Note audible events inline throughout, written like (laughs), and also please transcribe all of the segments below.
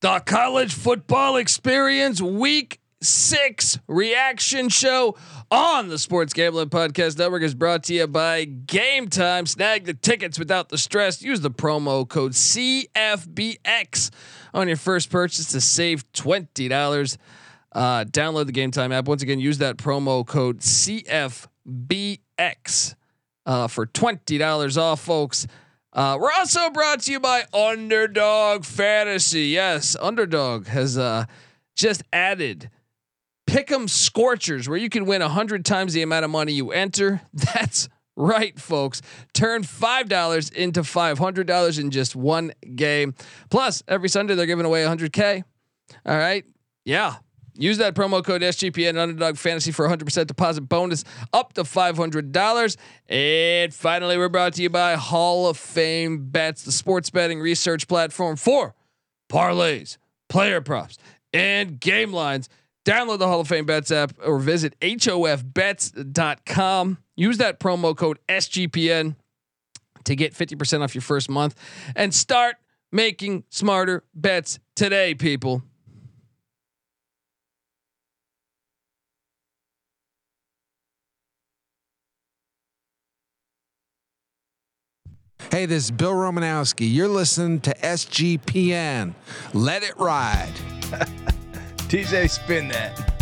the college football experience week six reaction show on the Sports Gambling Podcast Network is brought to you by Game Time. Snag the tickets without the stress. Use the promo code CFBX on your first purchase to save twenty dollars. Uh, download the Game Time app. Once again, use that promo code CFBX uh, for twenty dollars off, folks. Uh, we're also brought to you by Underdog Fantasy. Yes, Underdog has uh, just added Pick'em Scorchers, where you can win hundred times the amount of money you enter. (laughs) That's right, folks. Turn five dollars into five hundred dollars in just one game. Plus, every Sunday they're giving away hundred k. All right, yeah. Use that promo code SGPN Underdog Fantasy for 100% deposit bonus up to $500. And finally, we're brought to you by Hall of Fame Bets, the sports betting research platform for parlays, player props, and game lines. Download the Hall of Fame Bets app or visit hofbets.com. Use that promo code SGPN to get 50% off your first month and start making smarter bets today, people. Hey, this is Bill Romanowski. You're listening to SGPN. Let it ride. (laughs) TJ, spin that.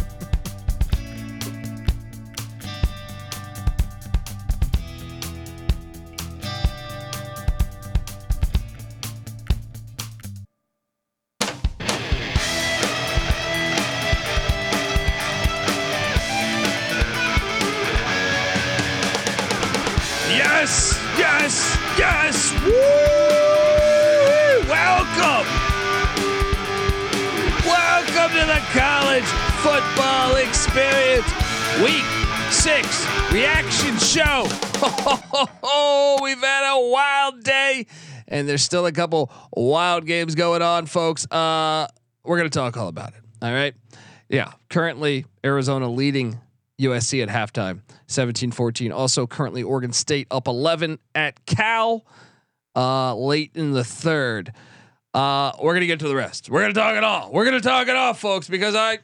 And there's still a couple wild games going on, folks. Uh, we're gonna talk all about it. All right. Yeah. Currently, Arizona leading USC at halftime, 17-14. Also, currently Oregon State up 11 at Cal, uh, late in the third. Uh, we're gonna get to the rest. We're gonna talk it all. We're gonna talk it all, folks, because I,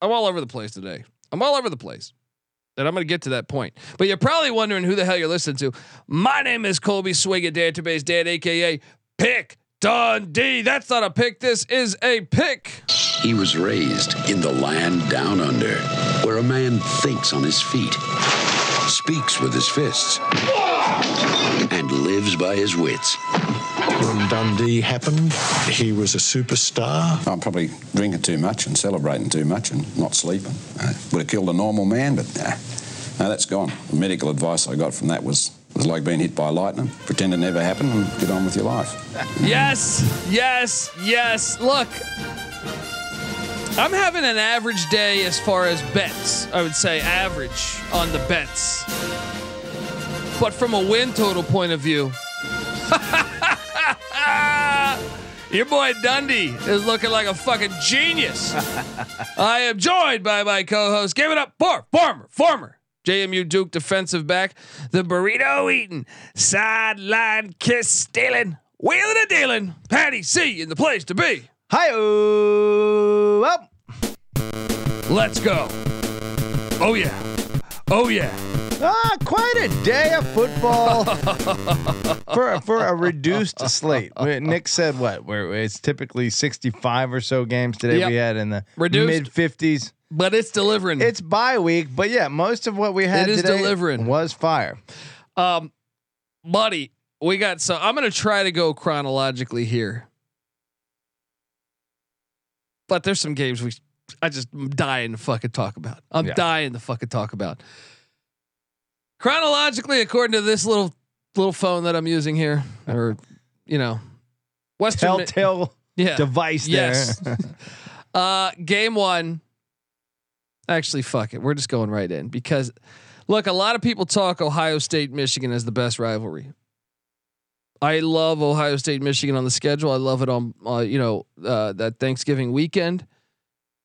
I'm all over the place today. I'm all over the place, and I'm gonna get to that point. But you're probably wondering who the hell you're listening to. My name is Colby Swig at Database Dad, aka Pick Dundee. That's not a pick. This is a pick. He was raised in the land down under, where a man thinks on his feet, speaks with his fists, and lives by his wits. When Dundee happened, he was a superstar. I'm probably drinking too much and celebrating too much and not sleeping. Uh, would have killed a normal man, but nah, no, that's gone. The medical advice I got from that was was like being hit by lightning. Pretend it never happened and get on with your life. Yes, yes, yes. Look, I'm having an average day as far as bets. I would say average on the bets. But from a win total point of view, (laughs) your boy Dundee is looking like a fucking genius. (laughs) I am joined by my co-host. Give it up for former, former JMU Duke defensive back, the burrito eating, sideline kiss stealing, wheeling and dealing, Patty C in the place to be. Hi, up. Let's go. Oh yeah. Oh yeah. Ah, quite a day of football (laughs) for for a reduced slate. Nick said what? Where it's typically sixty-five or so games today. Yep. We had in the mid fifties. But it's delivering. It's bye week, but yeah, most of what we had It is today delivering. was fire. um buddy, we got so I'm gonna try to go chronologically here. But there's some games we I just dying to fucking talk about. I'm Yeah. dying to fucking talk about. Chronologically, according to this little little phone that I'm using here, or you know, Western Mi- Telltale yeah. device Yes. there. (laughs) Uh, game one. Actually, fuck it. We're just going right in because, look, a lot of people talk Ohio State, Michigan as the best rivalry. I love Ohio State, Michigan on the schedule. I love it on, uh, you know, uh, that Thanksgiving weekend.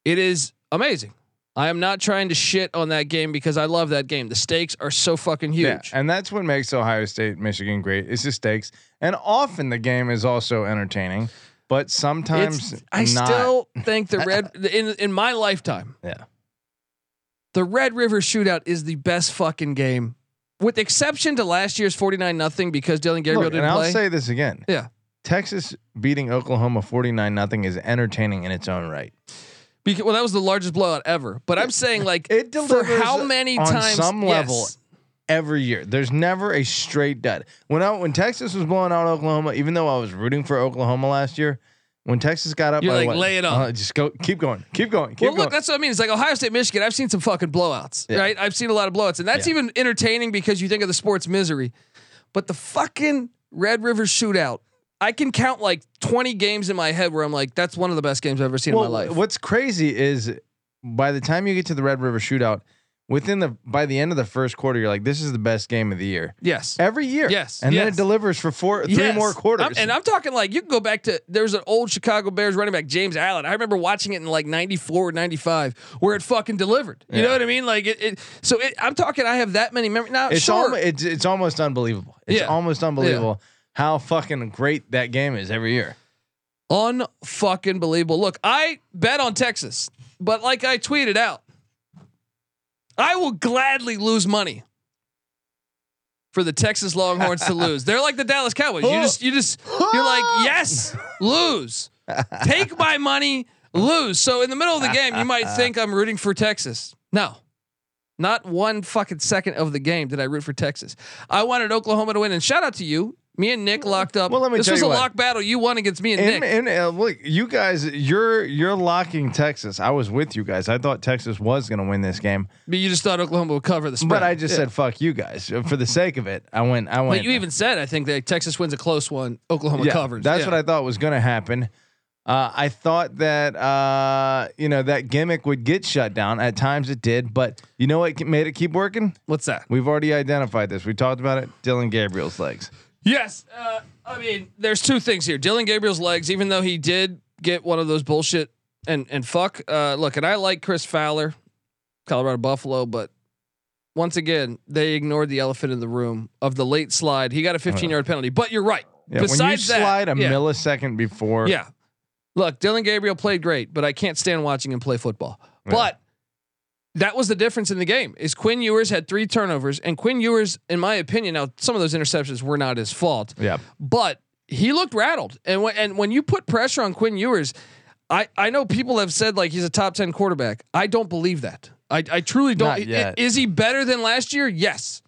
It is amazing. I am not trying to shit on that game because I love that game. The stakes are so fucking huge. Yeah, and that's what makes Ohio State, Michigan great. Is the stakes, and often the game is also entertaining. but sometimes It's, I not. still think the red (laughs) in in my lifetime, yeah. the Red River Shootout is the best fucking game, with exception to last year's forty nine nothing because Dillon Gabriel Look, didn't and I'll say this again. Yeah. Texas beating Oklahoma 49 nothing is entertaining in its own right. Because, well, that was the largest blowout ever. But I'm saying like (laughs) It for how many on times some yes. level every year. There's never a straight dud. When I, when Texas was blowing out Oklahoma, even though I was rooting for Oklahoma last year, when Texas got up, You're by like, lay it on. Uh, just go, keep going, keep going, keep well, going. look, that's what I mean. It's like Ohio State, Michigan. I've seen some fucking blowouts, Yeah. right? I've seen a lot of blowouts, and that's Yeah. even entertaining because you think of the sport's misery. But the fucking Red River Shootout, I can count like 20 games in my head where I'm like, that's one of the best games I've ever seen in my life. What's crazy is by the time you get to the Red River Shootout, within the by the end of the first quarter, you're like, this is the best game of the year. yes. Every year, Yes, and then it delivers for four, three Yes. more quarters. I'm- and I'm talking like you can go back to there's an old Chicago Bears running back James Allen. I remember watching it in like 94 or 95 where it fucking delivered. You know what I mean? Like it, it so it, I'm talking I have that many memories. Now it's sure. almo- it's it's almost unbelievable. It's Yeah. almost unbelievable how fucking great that game is every year. Unfucking believable. Look, I bet on Texas, but like I tweeted out, I will gladly lose money for the Texas Longhorns to lose. They're like the Dallas Cowboys. You just, you just, you're like, (laughs) yes, lose. Take my money, lose. So in the middle of the game, you might think I'm rooting for Texas. No. Not one fucking second of the game did I root for Texas. I wanted Oklahoma to win, and shout out to you. Me and Nick locked up. Well, let me this tell was you a what. lock battle. You won against me and, And, Nick. and uh, look, you guys, you're you're locking Texas. I was with you guys. I thought Texas was going to win this game, But you just thought Oklahoma would cover the spread. but I just Yeah. said fuck you guys for the sake of it. I went. I went. But you even said I think that Texas wins a close one. Oklahoma yeah, covers. That's what I thought was going to happen. Uh, I thought that uh, you know that gimmick would get shut down. At times it did, but you know what made it keep working? What's that? We've already identified this. We talked about it. Dillon Gabriel's legs. Yes. Uh, I mean, there's two things here. Dillon Gabriel's legs, even though he did get one of those bullshit and and fuck. Uh, look, and I like Chris Fowler, Colorado Buffalo, but once again, they ignored the elephant in the room of the late slide. He got a 15 yard penalty. But you're right. Yeah, when you Besides that, slide a yeah. millisecond before, Yeah. Look, Dylan Gabriel played great, but I can't stand watching him play football. But that was the difference in the game. Is Quinn Ewers had three turnovers, and Quinn Ewers, in my opinion, now some of those interceptions were not his fault, yeah, but he looked rattled. And when and when you put pressure on Quinn Ewers, I I know people have said like he's a top ten quarterback. I don't believe that. I I truly don't. Not yet. I- Is he better than last year? Yes.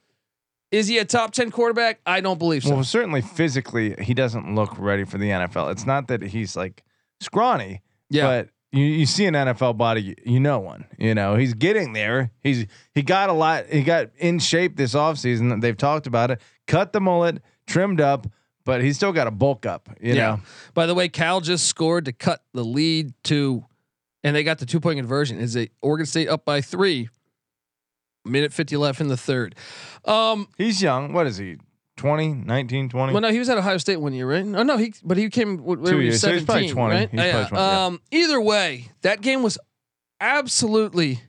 Is he a top ten quarterback? I don't believe so. Well, certainly physically, he doesn't look ready for the NFL. It's not that he's like scrawny, Yeah. but you, you see an NFL body, you know one. You know he's getting there. He's he got a lot. He got in shape this offseason. They've talked about it. Cut the mullet, trimmed up, but he's still got to bulk up. You know. By the way, Cal just scored to cut the lead to, and they got the two point conversion. Is it Oregon State up by three? Minute 50 left in the third. Um, He's young. What is he? 20, 19, 20? well, no, he was at Ohio State one year, right? Oh no, he but he came when Two he was years, so he's probably 17, 20. right? He's Yeah, probably 20, yeah. Um, either way, that game was absolutely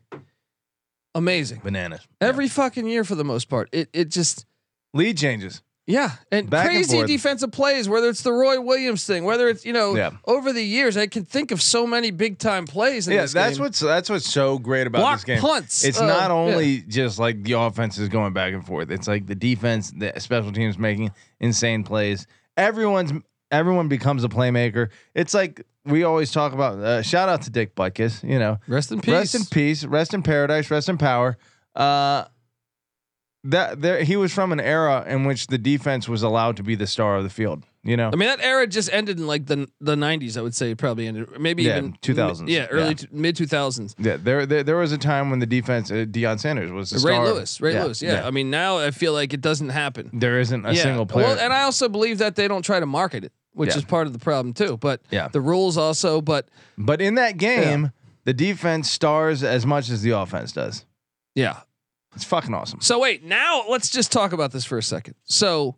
amazing. Bananas. Every fucking year for the most part. It it just Lead changes. Yeah, and Back crazy forth. defensive plays, whether it's the Roy Williams thing, whether it's you know Yeah. over the years, I can think of so many big time plays. In Yeah, this that's game. what's that's what's so great about Block this game. punts, It's uh, not yeah. only just like the offense is going back and forth. It's like the defense, the special teams making insane plays. Everyone's everyone becomes a playmaker. It's like we always talk about. Uh, shout out to Dick Butkus. You know, rest in peace. rest in peace, rest in paradise, rest in power. Uh, that there he was from an era in which the defense was allowed to be the star of the field. You know, I mean, that era just ended in like the the nineties. I would say probably ended, maybe Yeah, even 2000s. Yeah, early Yeah. t- mid two thousands. yeah, there, there there was a time when the defense, uh, Deion Sanders was the Ray star. Lewis, Ray Lewis. Yeah. I mean, now I feel like it doesn't happen. There isn't a yeah. single player. Well, and I also believe that they don't try to market it, which Yeah. is part of the problem too. But Yeah. the rules also. But But in that game, the defense stars as much as the offense does. yeah, It's fucking awesome. So wait, now let's just talk about this for a second. So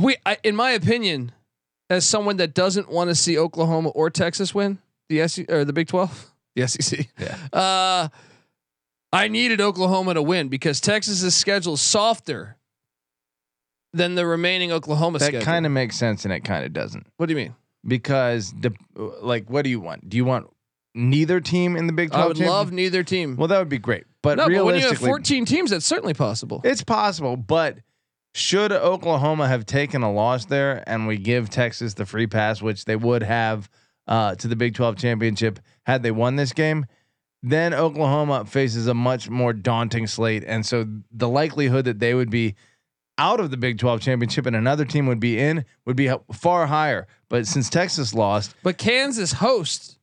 we, I, in my opinion, as someone that doesn't want to see Oklahoma or Texas win the SEC or the Big Twelve, (laughs) the SEC, Yeah. uh, I needed Oklahoma to win because Texas's schedule is softer than the remaining Oklahoma That schedule. kind of makes sense and it kind of doesn't. what do you mean? because the like what do you want? Do you want neither team in the Big 12 I would love neither team. Well, that would be great. But no, but when you have 14 teams, that's certainly possible. it's possible, but should Oklahoma have taken a loss there and we give Texas the free pass, which they would have uh, to the Big 12 championship had they won this game, then Oklahoma faces a much more daunting slate. And so the likelihood that they would be out of the Big 12 championship and another team would be in would be far higher. But since Texas lost, But Kansas hosts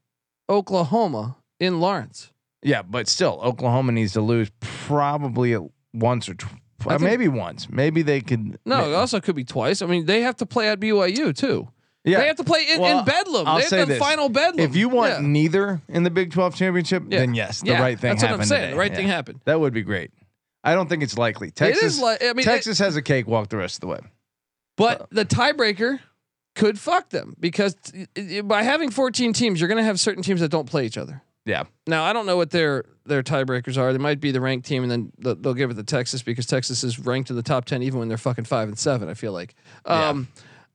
Oklahoma in Lawrence. Yeah, but still, Oklahoma needs to lose probably once or tw- uh, think- maybe once. Maybe they could. No, ma- it also could be twice. I mean, they have to play at BYU too. Yeah. They have to play in, Well, in Bedlam. I'll they have say the this. final Bedlam. If you want Yeah. neither in the Big 12 championship, Yeah. then yes, the Yeah, right thing that's what I'm happened. saying. today. The right thing happened. That would be great. I don't think it's likely. Texas, it like I mean, it- Texas has a cakewalk the rest of the way. but the tiebreaker could fuck them because t- by having 14 teams, you're going to have certain teams that don't play each other. Yeah. Now I don't know what their their tiebreakers are. They might be the ranked team, and then they'll, they'll give it to Texas because Texas is ranked in the top 10 even when they're fucking five and seven. I feel like. Yeah. Um,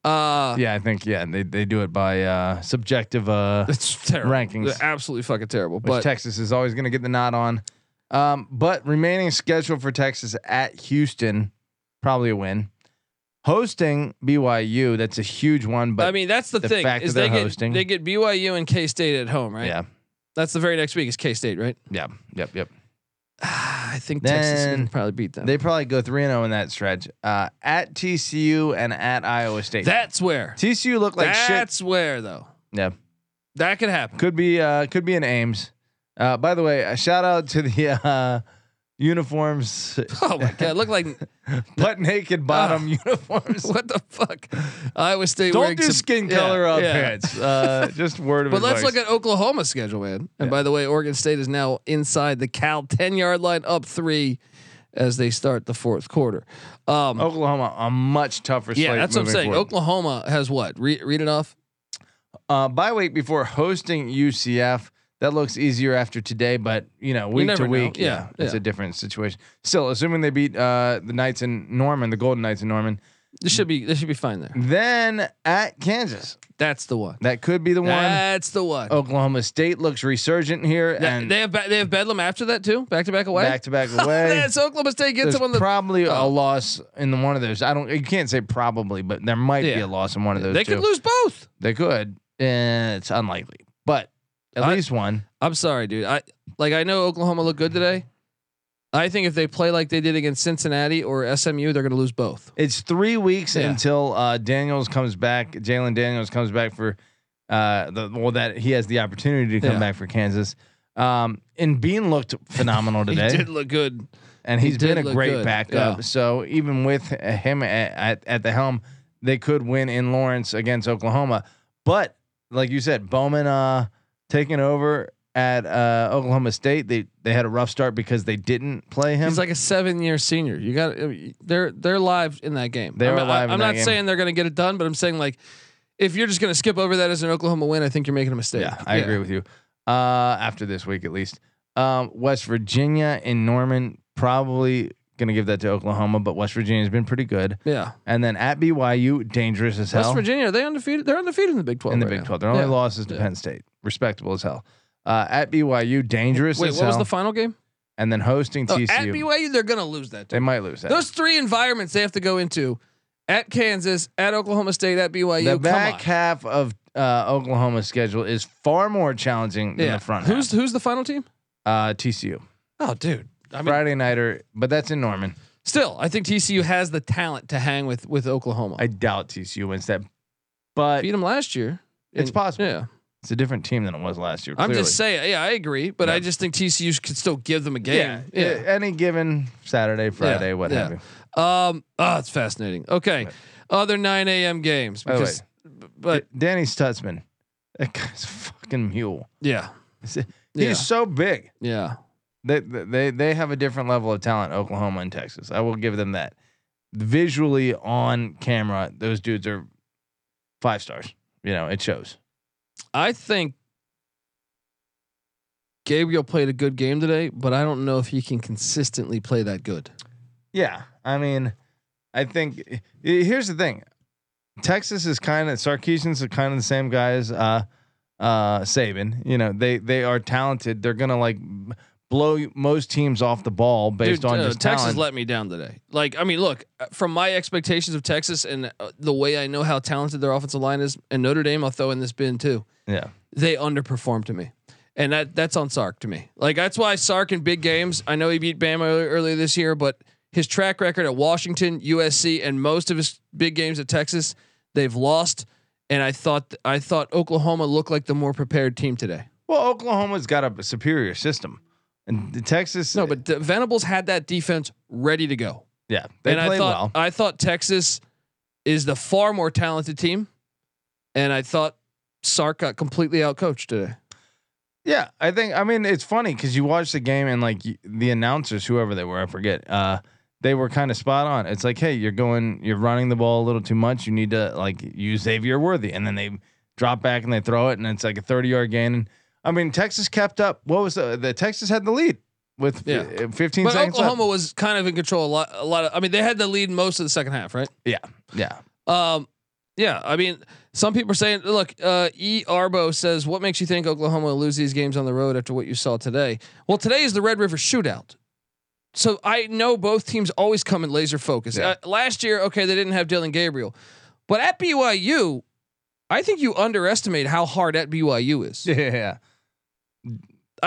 uh, Yeah, I think yeah, they, they do it by uh, subjective uh (laughs) it's terrible. Rankings. They're absolutely fucking terrible. which But Texas is always going to get the nod on. Um, but remaining schedule for Texas at Houston, probably a win. Hosting BYU, that's a huge one. But I mean, that's the, the thing fact is that they get hosting- they get BYU and K State at home, right? yeah, That's the very next week It's K State, right? yeah, yep, yep. (sighs) I think Texas Then can probably beat them. They probably go three and zero in that stretch. Uh, at TCU and at Iowa State. That's where. TCU looked like shit. That's where though. Yeah, That could happen. could be uh, could be an Ames. Uh, by the way, a shout out to the uh, uniforms, (laughs) Oh my god, look like (laughs) butt naked bottom (laughs) uniforms. what the fuck? Iowa State. Don't do some- skin yeah, color uh, yeah. pants. Uh, just word of But let's look at Oklahoma's schedule, man. And by the way, Oregon State is now inside the Cal ten yard line, up three, as they start the fourth quarter. Um, Oklahoma a much tougher yeah, that's what I'm saying. forward. Oklahoma has what? Re- read it off. Uh, bye week before hosting UCF. That looks easier after today, but you know, week never to week, Yeah, it's yeah. a different situation. Still, assuming they beat uh, the Knights in Norman, the Golden Knights in Norman, This should be this should be fine there. then at Kansas, That's the one. that could be the one. That's the one. Oklahoma State looks resurgent here, That- and they have ba- they have Bedlam after that too, back to back away. back to back away. That's Oklahoma State gets There's them the. probably a Oh. loss in the one of those. I don't. You can't say probably, but there might be a loss in one of those. they two. could lose both. They could. Eh, it's unlikely, but at I- least one. I'm sorry, dude. I like I know Oklahoma looked good today. I think if they play like they did against Cincinnati or SMU, they're going to lose both. It's three weeks Yeah. until uh, Daniels comes back. Jalon Daniels comes back for uh, the well that he has the opportunity to come Yeah. back for Kansas. Um, and Bean looked phenomenal (laughs) today, He did look good. and he he's been a great good. backup. Yeah. So even with him at, at at the helm, they could win in Lawrence against Oklahoma. But like you said, Bowman uh, taking over at uh, Oklahoma State. They they had a rough start because they didn't play him. He's like a seven year senior. You got they're they're live in that game. They I'm, are live I'm that not game. saying they're going to get it done, but I'm saying like if you're just going to skip over that as an Oklahoma win, I think you're making a mistake. Yeah, I agree with you. Uh, after this week, at least, um, West Virginia in Norman probably going to give that to Oklahoma, but West Virginia's been pretty good. Yeah. And then at BYU, dangerous as hell West Virginia, are they undefeated? They're undefeated in the Big 12. in the right Big now. Twelve. Their only Yeah. loss is to Yeah. Penn State, respectable as hell. Uh, at BYU, dangerous Wait, as what was the final game? and then hosting Oh, TCU, at BYU, they're going to lose that. they might lose that. Those three environments they have to go into at Kansas, at Oklahoma State, at BYU. the back half of uh, Oklahoma's schedule is far more challenging than yeah. the front Who's half. who's the final team? Uh, TCU Oh, dude. I mean, Friday nighter, but that's in Norman. still, I think TCU has the talent to hang with with Oklahoma. I doubt TCU wins that, but beat them last year. It's And- possible. Yeah. It's a different team than it was last year. I'm just saying. Yeah, I agree, but I just think TCU could still give them a yeah, game. yeah. Any given Saturday, Friday, what yeah. have you. Um. Oh, it's fascinating. Okay. Other 9 a.m. games because, but D- Danny Stutsman, that guy's a fucking mule. yeah, He's Yeah. so big. yeah. They, they they have a different level of talent. Oklahoma and Texas. I will give them that. Visually on camera, those dudes are five stars. You know, it shows. I think Gabriel played a good game today, but I don't know if he can consistently play that good. Yeah, I mean, I think here's the thing. Texas is kind of Sarkisian's are kind of the same guys. uh, uh, Saban. You know, they they are talented. They're gonna like blow most teams off the ball based Dude, on uh, just Texas talent. let me down today. Like, I mean, look, uh, from my expectations of Texas and uh, the way I know how talented their offensive line is, and Notre Dame, I'll throw in this bin too. yeah, They underperformed to me, and that that's on Sark to me. Like that's why Sark in big games. I know he beat Bama earlier, earlier this year, but his track record at Washington, USC, and most of his big games at Texas, they've lost. And I thought I thought Oklahoma looked like the more prepared team today. well, Oklahoma's got a superior system, and the Texas. No, but the Venables had that defense ready to go. yeah, they and I thought well. I thought Texas is the far more talented team, and I thought Sark got completely outcoached today. Yeah, I think. I mean, it's funny because you watch the game and like the announcers, whoever they were, I forget. Uh, they were kind of spot on. It's like, hey, you're going, you're running the ball a little too much. You need to like use Xavier Worthy, and then they drop back and they throw it, and it's like a 30 yard gain. And I mean, Texas kept up. What was the, the Texas had the lead with Yeah. uh, 15 But seconds Oklahoma left. was kind of in control a lot. A lot of. I mean, they had the lead most of the second half, right? Yeah, yeah. Um, yeah. I mean, some people are saying, look, uh, E Arbo says, what makes you think Oklahoma will lose these games on the road after what you saw today? Well, today is the Red River Shootout. So I know both teams always come in laser focus. Yeah. Uh, last year, okay, they didn't have Dillon Gabriel, but at BYU, I think you underestimate how hard at BYU is. (laughs) Yeah, yeah,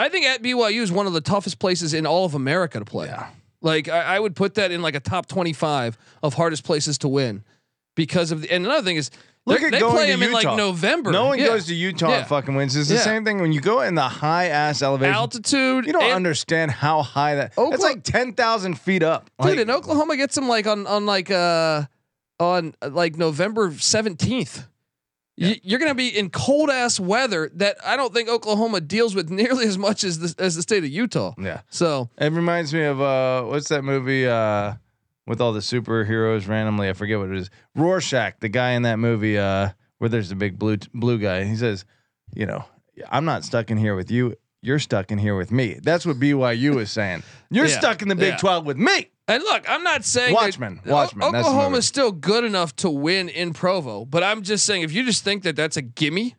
I think at BYU is one of the toughest places in all of America to play. yeah. Like I, I would put that in like a top twenty-five of hardest places to win because of the. And another thing is, Look at they going play to them in like Utah. November. No one Yeah. goes to Utah Yeah. and fucking wins. It's the Yeah. same thing when you go in the high ass elevation. altitude. You don't understand how high that. Oklahoma- That's like ten thousand feet up. dude. Like, and Oklahoma gets them like on on like uh on like November seventeenth. You're gonna be in cold ass weather that I don't think Oklahoma deals with (laughs) nearly as much as the as the state of Utah. yeah. So It reminds me of uh, what's that movie uh, with all the superheroes randomly? I forget what it is. Rorschach, the guy in that movie uh, where there's the big blue blue guy. He says, you know, I'm not stuck in here with you. You're stuck in here with me. That's what BYU is saying. (laughs) You're Yeah. stuck in the Big Yeah. 12 with me. And look, I'm not saying that- Watchmen. Watchmen. O- That's the. Oklahoma's still good enough to win in Provo, but I'm just saying if you just think that that's a gimme,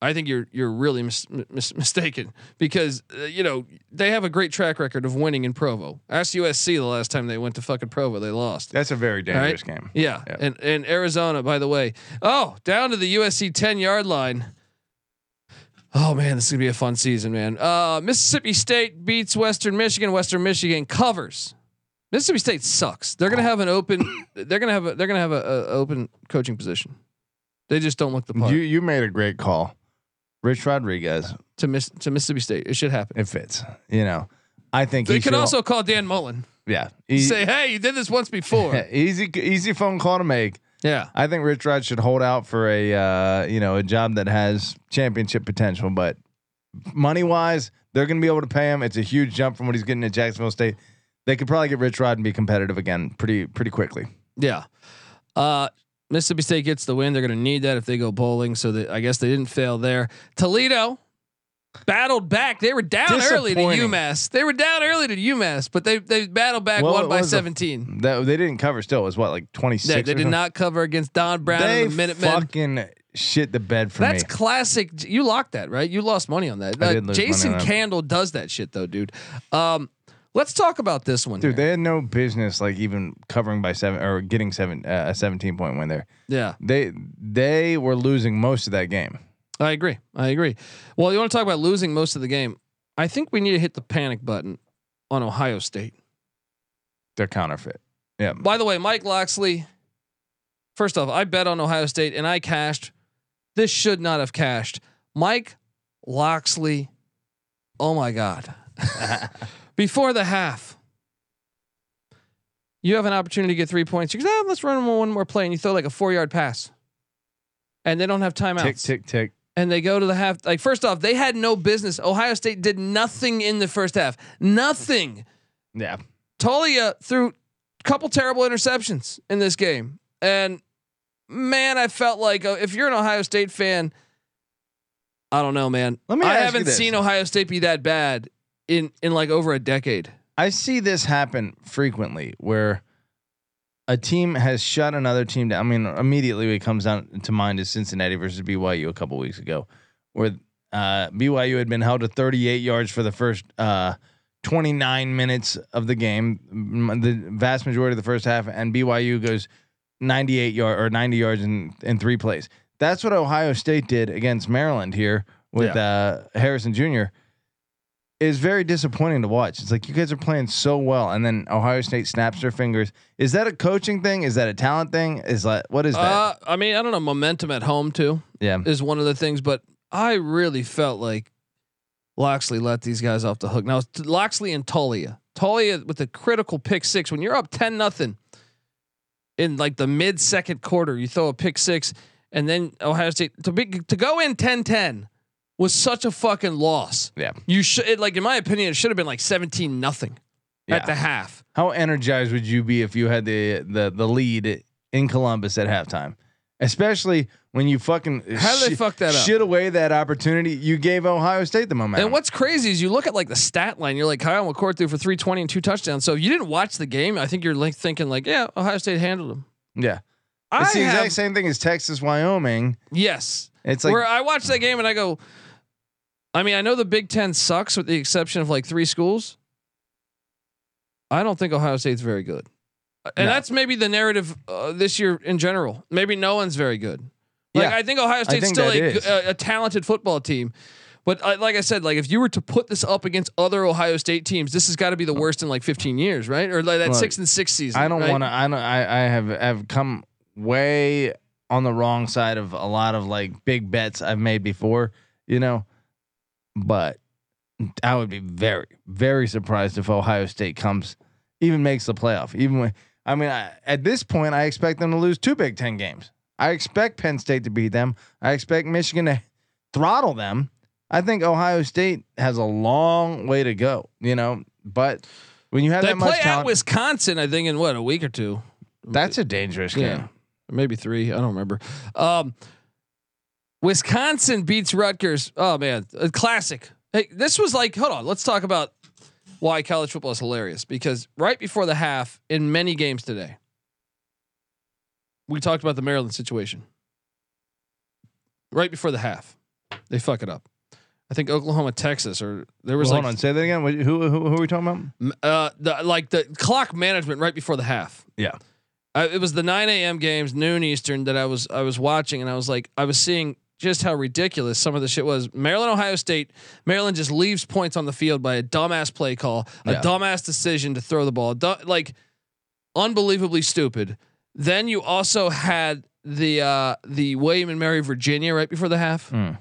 I think you're you're really mis- mis- mistaken because uh, you know they have a great track record of winning in Provo. Ask USC the last time they went to fucking Provo, they lost. That's a very All right? dangerous game. Yeah, Yep. and and Arizona, by the way. Oh, down to the USC ten yard line. Oh man, this is gonna be a fun season, man. Uh, Mississippi State beats Western Michigan. Western Michigan covers. Mississippi State sucks. They're gonna have an open. (coughs) They're gonna have a. They're gonna have a, a open coaching position. They just don't look the part You you made a great call, Rich Rodriguez. to miss to Mississippi State. It should happen. It fits. You know, I think They should- also call Dan Mullen. yeah he- Say, hey, you did this once before. (laughs) easy easy phone call to make. Yeah. I think Rich Rod should hold out for a uh, you know a job that has championship potential, but money wise, they're going to be able to pay him. It's a huge jump from what he's getting at Jacksonville State. They could probably get Rich Rod and be competitive again pretty pretty quickly. Yeah. Uh, Mississippi State gets the win. They're going to need that if they go bowling. So that I guess they didn't fail there. Toledo battled back. They were down early to UMass. They were down early to UMass, but they they battled back, Well, it by was a- 17. That they didn't cover. Still, it was what like twenty six. They, they did not cover against Don Brown They and the Minutemen. fucking shit the bed for That's me. classic. You locked that, right? You lost money on that. Uh, did lose money Jason on that. Candle does that shit though, dude. Um, let's talk about this one. Dude, here. they had no business like even covering by seven or getting seven uh, a seventeen point win there. yeah. They they were losing most of that game. I agree. I agree. Well, you want to talk about losing most of the game? I think we need to hit the panic button on Ohio State. They're counterfeit. Yeah. By the way, Mike Locksley. First off, I bet on Ohio State and I cashed. This should not have cashed. Mike Locksley. Oh my God. (laughs) Before the half, you have an opportunity to get three points. You go, ah, let's run one more play, and you throw like a four yard pass, and they don't have timeouts. Tick tick tick. And they go to the half. Like first off, they had no business. Ohio State did nothing in the first half. Nothing. Yeah. Taulia threw a couple terrible interceptions in this game, and man, I felt like uh, if you're an Ohio State fan, I don't know, man. Let me I haven't seen Ohio State be that bad in in like over a decade. I see this happen frequently where a team has shut another team down. I mean, immediately what comes down to mind is Cincinnati versus BYU a couple weeks ago, where uh, BYU had been held to 38 yards for the first uh, 29 minutes of the game, the vast majority of the first half, and BYU goes 98 yard or 90 yards in in three plays. That's what Ohio State did against Maryland here with uh, Harrison Jr. Is very disappointing to watch. It's like you guys are playing so well, and then Ohio State snaps their fingers. Is that a coaching thing? Is that a talent thing? Is that what is that? Uh, I mean, I don't know. Momentum at home too yeah, is one of the things, but I really felt like Locksley let these guys off the hook. Now it's Locksley and Taulia. Taulia with the critical pick six. When you're up ten nothing in like the mid second quarter, you throw a pick six, and then Ohio State to be to go in 10-10 was such a fucking loss. yeah. You should like in my opinion, it should have been like seventeen nothing Yeah. at the half. How energized would you be if you had the the the lead in Columbus at halftime? Especially when you fucking How did they fuck that up? Shit away that opportunity. You gave Ohio State the momentum. And what's crazy is you look at like the stat line. You're like Kyle McCord threw for 320 and two touchdowns. So if you didn't watch the game, I think you're like thinking like, yeah, Ohio State handled them. yeah, I it's the exact have, same thing as Texas Wyoming. yes. It's like Where I watched that game and I go, I mean, I know the Big Ten sucks with the exception of like three schools. I don't think Ohio State's very good, and No. that's maybe the narrative uh, this year in general. Maybe no one's very good. Like Yeah. I think Ohio State's think still a, a, a talented football team. But uh, like I said, like if you were to put this up against other Ohio State teams, this has got to be the worst in like 15 years, right? Or like that Look, six and six season. I don't right? want to. I don't. I, I have have come way on the wrong side of a lot of like big bets I've made before. You know, but I would be very very surprised if Ohio State comes even makes the playoff. Even when I mean, I, at this point, I expect them to lose two Big Ten games. I expect Penn State to beat them. I expect Michigan to throttle them. I think Ohio State has a long way to go. You know, but when you have They that much play at Wisconsin, I think, in what a week or two. that's a dangerous game. Yeah, maybe three. I don't remember. Um, Wisconsin beats Rutgers. Oh man, a classic. Hey, this was like, hold on. Let's talk about why college football is hilarious. Because right before the half, in many games today, we talked about the Maryland situation. Right before the half, they fuck it up. I think Oklahoma, Texas, or there was Well, like hold on, say that again. Who, who who are we talking about? uh, the like the clock management right before the half. Yeah. I, it was the 9 a.m. games, noon Eastern, that I was I was watching, and I was like, I was seeing just how ridiculous some of the shit was. Maryland, Ohio State, Maryland just leaves points on the field by a dumbass play call, a Yeah. dumbass decision to throw the ball, Du- like unbelievably stupid. Then you also had the uh, the William and Mary Virginia right before the half, Mm.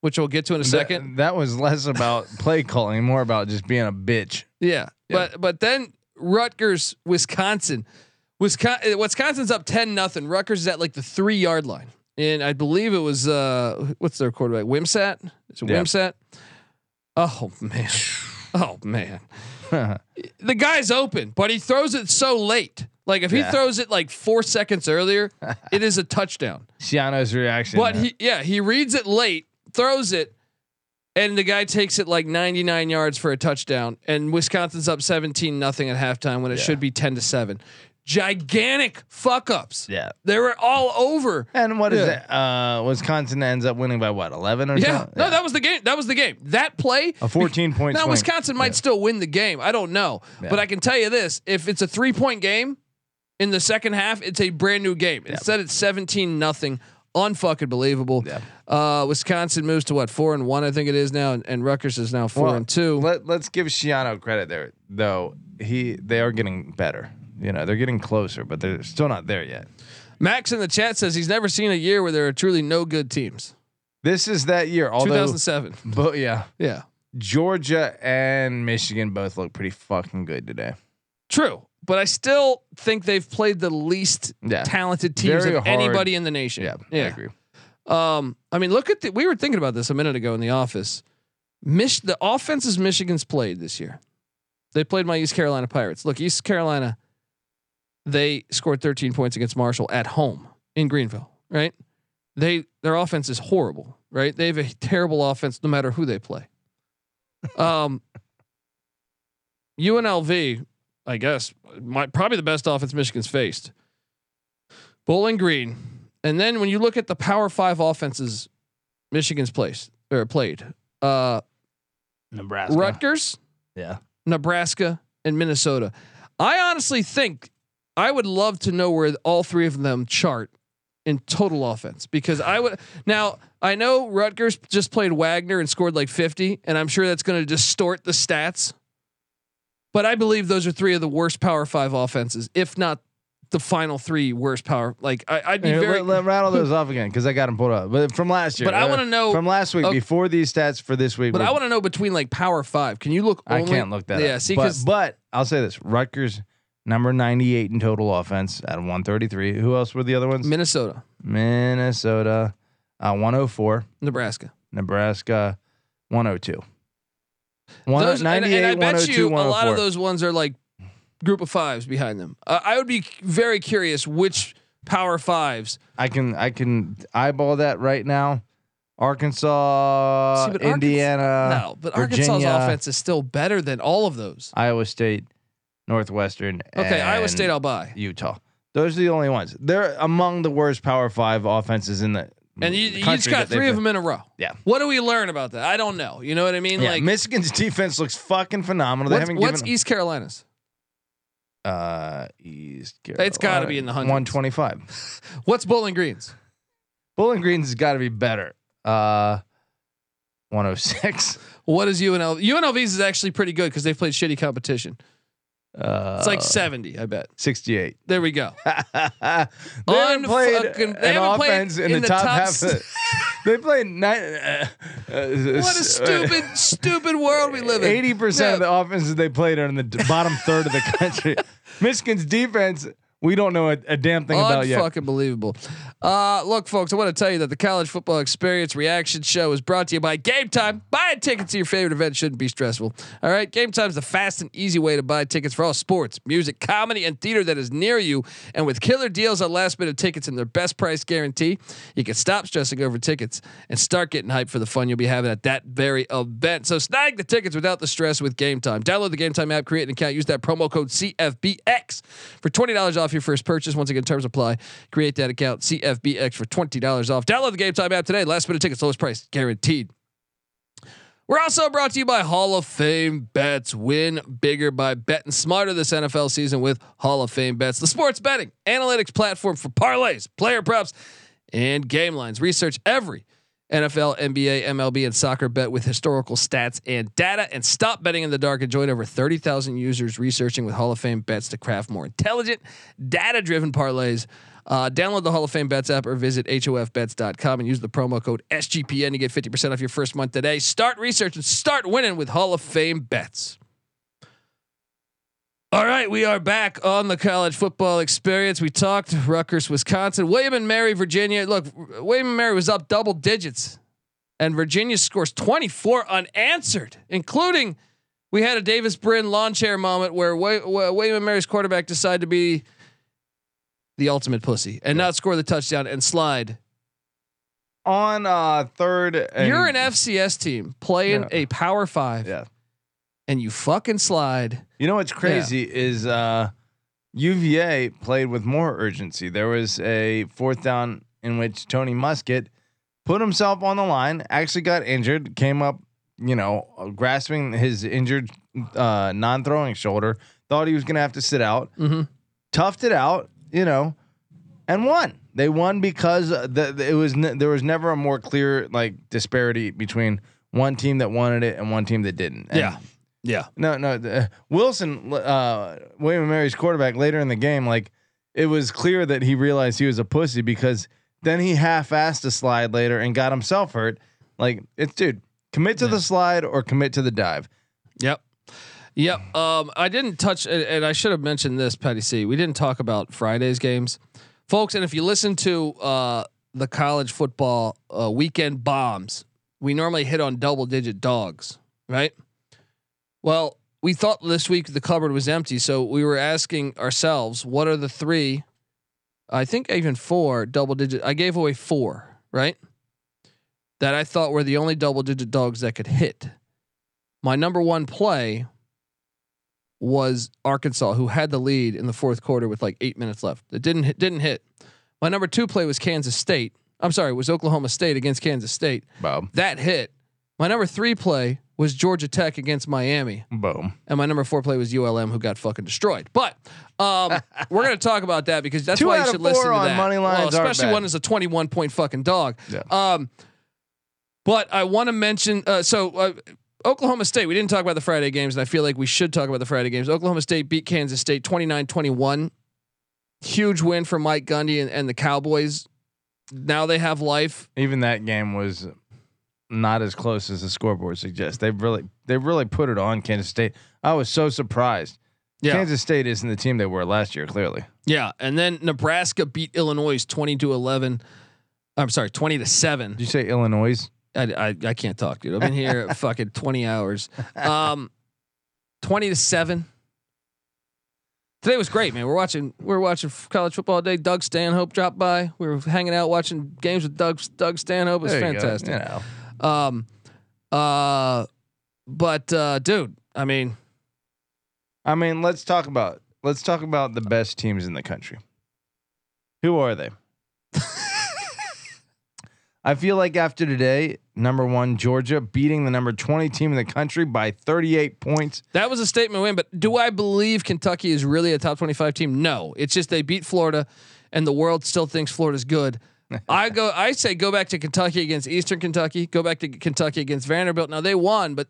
which we'll get to in a That- second. That, was less about (laughs) play calling, more about just being a bitch. Yeah. Yeah. But but then Rutgers, Wisconsin. Wisconsin Wisconsin's up 10 nothing. Rutgers is at like the 3 yard line. And I believe it was uh what's their quarterback? Wimsatt? Is it Yeah. Wimsatt? Oh man. (sighs) Oh man. (laughs) The guy's open, but he throws it so late. Like if he throws it like 4 seconds earlier, (laughs) it is a touchdown. Schiano's reaction. But he yeah, he reads it late, throws it, and the guy takes it like 99 yards for a touchdown. And Wisconsin's up 17 nothing at halftime when it Yeah. should be 10 to 7. Gigantic fuck ups. yeah. They were all over. And what is Yeah. that? Uh, Wisconsin ends up winning by what, eleven or Yeah. something? No, that was the game. That was the game. That play. a fourteen point. Now swing. Wisconsin might still win the game. I don't know. Yeah. But I can tell you this, if it's a 3-point game in the second half, it's a brand new game. Instead it's 17 nothing. Unfucking believable. Yeah. Uh, Wisconsin moves to what four and one, I think it is now, and, and Rutgers is now four Well, and two. Let Let's give Schiano credit there, though. He they are getting better. You know, they're getting closer, but they're still not there yet. Max in the chat says he's never seen a year where there are truly no good teams. This is that year. Although, 2007. but yeah, Yeah. Georgia and Michigan both look pretty fucking good today. True. But I still think they've played the least Yeah. talented teams Very of hard. anybody in the nation. Yeah, Yeah. I agree. Um, I mean, look at the, we were thinking about this a minute ago in the office. Mich- the offenses Michigan's played this year. They played my East Carolina Pirates. Look, East Carolina, they scored 13 points against Marshall at home in Greenville, right? They their offense is horrible, right? They have a terrible offense no matter who they play. (laughs) Um UNLV I guess, my, probably the best offense Michigan's faced. Bowling Green, and then when you look at the Power Five offenses, Michigan's placed or played, uh, Nebraska. Rutgers, Yeah. Nebraska, and Minnesota. I honestly think I would love to know where all three of them chart in total offense because I would now I know Rutgers just played Wagner and scored like 50 and I'm sure that's going to distort the stats. But I believe those are three of the worst Power 5 offenses if not the final three worst power like I, I'd be Here, very let, let- rattle those off again because I got them pulled up. But from last year. But I uh, wanna know- from last week okay. before these stats for this week. but I want to know between like Power 5. Can you look I can't look that Yeah, up. see but, but I'll say this: Rutgers number ninety-eight in total offense at one thirty-three. Who else were the other ones? Minnesota, Minnesota, uh, one hundred four. Nebraska. Nebraska, one hundred two. One Those, and, and 98, I bet 102, you a lot of those ones are like group of fives behind them. Uh, I would be very curious which power fives. I can I can eyeball that right now. Arkansas, See, but Arkansas- Indiana, no, but Arkansas's Uh, offense is still better than all of those. Iowa State, Northwestern. Okay, Iowa State, I'll buy. Utah. Those are the only ones. They're among the worst Power Five offenses in the. And you, you just got three of them in a row. Yeah. What do we learn about that? I don't know. You know what I mean? Yeah, like, Michigan's (laughs) defense looks fucking phenomenal. They what's, haven't what's given East Carolina's? uh East Carolina. It's gotta be in the hundreds. One twenty five. (laughs) What's Bowling Green's? Bowling Green's has got to be better. Uh, one oh six. (laughs) What is UNL? UNLV's is actually pretty good because they've played shitty competition. Uh, It's like 70, I bet. sixty eight. There we go. (laughs) they haven't played they haven't played in, in the, top, top half. (laughs) they played nine. Uh, uh, What a stupid, (laughs) stupid world we live in. Eighty percent of the offenses they played are in the d- bottom third of the country. Michigan's defense, we don't know a, a damn thing about yet. Unfucking believable. Uh, look, folks, I want to tell you that the College Football Experience Reaction Show is brought to you by Game Time. Buying tickets to your favorite event shouldn't be stressful. All right, Game Time is the fast and easy way to buy tickets for all sports, music, comedy, and theater that is near you. And with killer deals on last minute of tickets and their best price guarantee, you can stop stressing over tickets and start getting hyped for the fun you'll be having at that very event. So snag the tickets without the stress with Game Time. Download the Game Time app, create an account, use that promo code CFBX for twenty dollars off your first purchase. Once again, terms apply. Create that account CFBX for twenty dollars off. Download the Game Time app today. Last minute tickets, lowest price guaranteed. We're also brought to you by Hall of Fame Bets. Win bigger by betting smarter this NFL season with Hall of Fame Bets, the sports betting analytics platform for parlays, player props, and game lines. Research every NFL, NBA, MLB, and soccer bet with historical stats and data. And stop betting in the dark and join over 30,000 users researching with Hall of Fame bets to craft more intelligent, data driven parlays. Uh, download the Hall of Fame Bets app or visit HOFBets.com and use the promo code SGPN to get 50% off your first month today. Start research and start winning with Hall of Fame Bets. All right, we are back on the college football experience. We talked Rutgers, Wisconsin, William and Mary, Virginia. Look, William and Mary was up double digits, and Virginia scores 24 unanswered, including we had a Davis Brin lawn chair moment where William and Mary's quarterback decided to be the ultimate pussy and not score the touchdown and slide. on uh third. And, You're an FCS team playing Yeah. a Power Five, Yeah. And you fucking slide. You know what's crazy is uh UVA played with more urgency. There was a fourth down in which Tony Muskett put himself on the line, actually got injured, came up, you know, grasping his injured uh non-throwing shoulder, thought he was going to have to sit out. Mhm. Toughed it out, you know, and won. They won because the, the- it was ne- there was never a more clear like disparity between one team that wanted it and one team that didn't. And Yeah. Yeah. no, no. the- Wilson, uh, William and Mary's quarterback, later in the game, like it was clear that he realized he was a pussy because then he half-assed a slide later and got himself hurt. Like it's dude, commit to the slide or commit to the dive. Yep. Yep. Um, I didn't touch, and, and I should have mentioned this, Patty C. We didn't talk about Friday's games, folks. And if you listen to uh, the college football uh, weekend bombs, we normally hit on double digit dogs, right? Well, we thought this week the cupboard was empty, so we were asking ourselves, what are the three? I think even four double digit. I gave away four, right? That I thought were the only double digit dogs that could hit. My number one play was Arkansas, who had the lead in the fourth quarter with like eight minutes left. It didn't hit, didn't hit. My number two play was Kansas State. I'm sorry, it was Oklahoma State against Kansas State. Boom. That hit. My number three play was Georgia Tech against Miami. Boom. And my number four play was ULM, who got fucking destroyed. But um, (laughs) we're going to talk about that because that's Two why you should listen to that. money lines well, especially one is a 21 point fucking dog. Yeah. Um, but I want to mention uh, so uh, Oklahoma State. We didn't talk about the Friday games, and I feel like we should talk about the Friday games. Oklahoma State beat Kansas State 29-21. Huge win for Mike Gundy and, and the Cowboys. Now they have life. Even that game was not as close as the scoreboard suggests. They've really they really put it on Kansas State. I was so surprised. Kansas State isn't the team they were last year, clearly. Yeah, and then Nebraska beat Illinois 20 to 11. I'm sorry, 20 to 7. Did you say Illinois? I, I, I can't talk, dude. I've been here (laughs) fucking 20 hours. Um 20 to 7. Today was great, man. We're watching we're watching college football all day. Doug Stanhope dropped by. We were hanging out watching games with Doug Doug Stanhope. It was There you go. fantastic. Um uh but uh dude, I mean, I mean, let's talk about let's talk about the best teams in the country. Who are they? (laughs) I feel like after today, number one Georgia beating the number twenty team in the country by thirty eight points. That was a statement win, but do I believe Kentucky is really a top 25 team? No. It's just they beat Florida and the world still thinks Florida's good. I go I say go back to Kentucky against Eastern Kentucky, go back to Kentucky against Vanderbilt. Now they won, but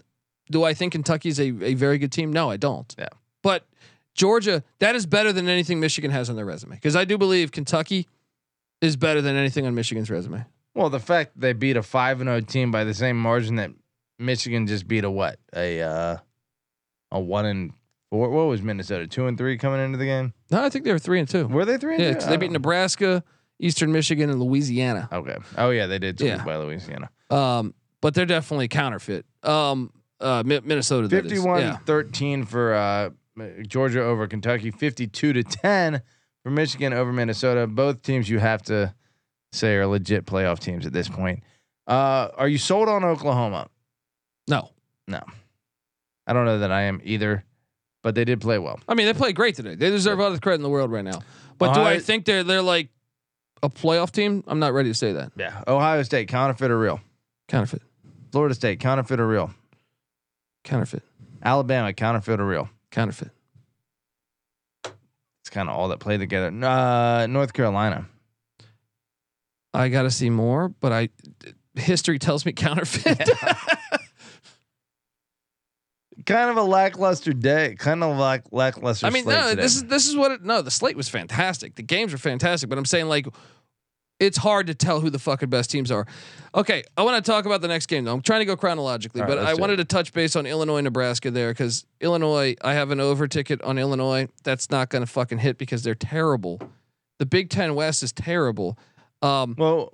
do I think Kentucky's a, a very good team? No, I don't. Yeah. But Georgia, that is better than anything Michigan has on their resume. Because I do believe Kentucky is better than anything on Michigan's resume. Well, the fact that they beat a five and zero team by the same margin that Michigan just beat a what a uh, a one and four. What was Minnesota two and three coming into the game? No, I think they were three and two. Were they three? And Yeah, they beat know. Nebraska, Eastern Michigan, and Louisiana. Okay. Oh yeah, they did. Sweep Yeah. by Louisiana. Um, but they're definitely counterfeit. Um, uh, Mi- Minnesota. that is. 51 Yeah. 13 for uh, Georgia over Kentucky, 52 to 10 for Michigan over Minnesota. Both teams you have to say are legit playoff teams at this point. Uh, are you sold on Oklahoma? No, No. I don't know that I am either, but they did play well. I mean they played great today. They deserve all the credit in the world right now. But do I think they're they're like a playoff team? I'm not ready to say that. Yeah. Ohio State, counterfeit or real? Counterfeit. Florida State, counterfeit or real? Counterfeit. Alabama, counterfeit or real? Counterfeit. It's kind of all that play together. Uh, North Carolina. I got to see more, but I history tells me counterfeit. (laughs) (laughs) Kind of a lackluster day. Kind of lack lackluster. I mean, no, today. this is this is what it, no, the slate was fantastic. The games were fantastic, but I'm saying like it's hard to tell who the fucking best teams are. Okay, I want to talk about the next game though. I'm trying to go chronologically, All right, but I wanted it. to touch base on Illinois, Nebraska there because Illinois, I have an over ticket on Illinois. That's not going to fucking hit because they're terrible. The Big Ten West is terrible. Um, Well,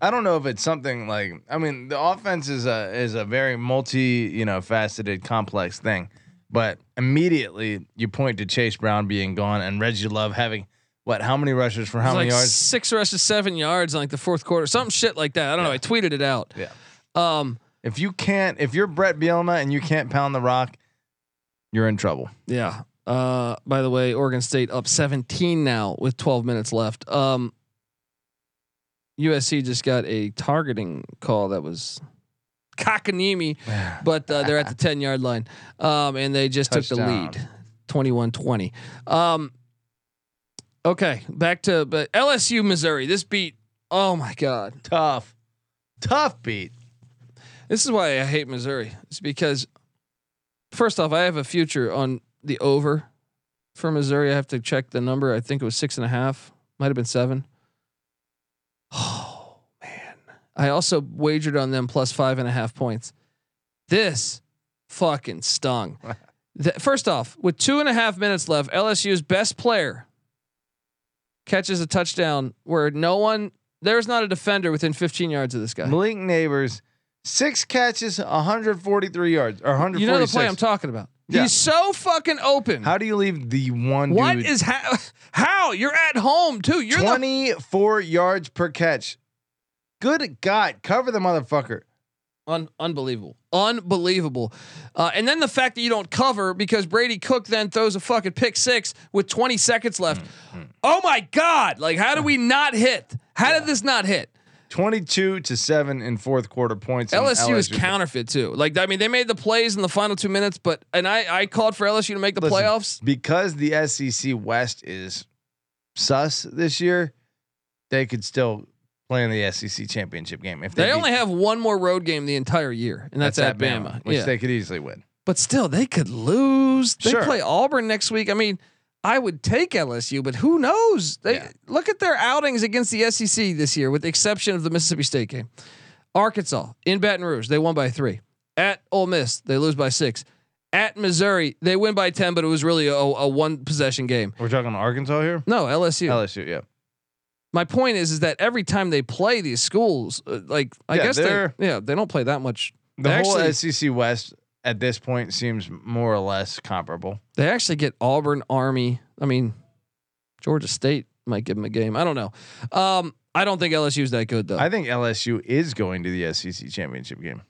I don't know if it's something like I mean the offense is a is a very multi you know faceted complex thing, but immediately you point to Chase Brown being gone and Reggie Love having what how many rushes for how many like yards? six rushes, seven yards in like the fourth quarter, something shit like that. I don't know. I tweeted it out. Yeah. Um, If you can't if you're Bret Bielema and you can't pound the rock, you're in trouble. Yeah. Uh, by the way, Oregon State up 17 now with 12 minutes left. Um, USC just got a targeting call that was cockanimi, (sighs) but uh, they're at the 10 yard line. Um, and they just took the lead 21 20. Um, okay. Back to but LSU, Missouri. This beat. Oh my God. Tough, tough beat. This is why I hate Missouri. It's because, first off, I have a future on the over for Missouri. I have to check the number. I think it was six and a half. Might have been seven. Oh man! I also wagered on them plus five and a half points. This fucking stung. (laughs) The- first off, with two and a half minutes left, LSU's best player catches a touchdown where no one. There's not a defender within 15 yards of this guy. Malik Nabers, six catches, 143 yards or 146. You know the play I'm talking about. Yeah. He's so fucking open. How do you leave the one What dude is how? (laughs) How you're at home too? You're the, 24 yards per catch? Good God, cover the motherfucker. Un- unbelievable, unbelievable. Uh, and then the fact that you don't cover because Brady Cook then throws a fucking pick six with 20 seconds left. Oh my god! Like, how do we not hit? How did this not hit? 22 to 7 in fourth quarter points. LSU is counterfeit too. Like, I mean, they made the plays in the final two minutes, but and I I called for LSU to make the Listen, playoffs. because the SEC West is sus this year. They could still play in the SEC championship game if they, They only have one more road game the entire year, and that's, at Bama. which yeah. they could easily win. but still, they could lose. They Sure. play Auburn next week. I mean, I would take LSU, but who knows? They Yeah. look at their outings against the SEC this year, with the exception of the Mississippi State game. Arkansas in Baton Rouge, they won by three. At Ole Miss, they lose by six. At Missouri, they win by ten, but it was really a, a one possession game. We're talking Arkansas here. No, LSU. LSU, yeah. My point is, is that every time they play these schools, uh, like I Yeah, guess they, they're- yeah, they don't play that much. The They whole actually- SEC West at this point seems more or less comparable. They actually get Auburn, Army. I mean, Georgia State might give them a game. I don't know. Um, I don't think LSU's that good though. I think LSU is going to the SEC championship game.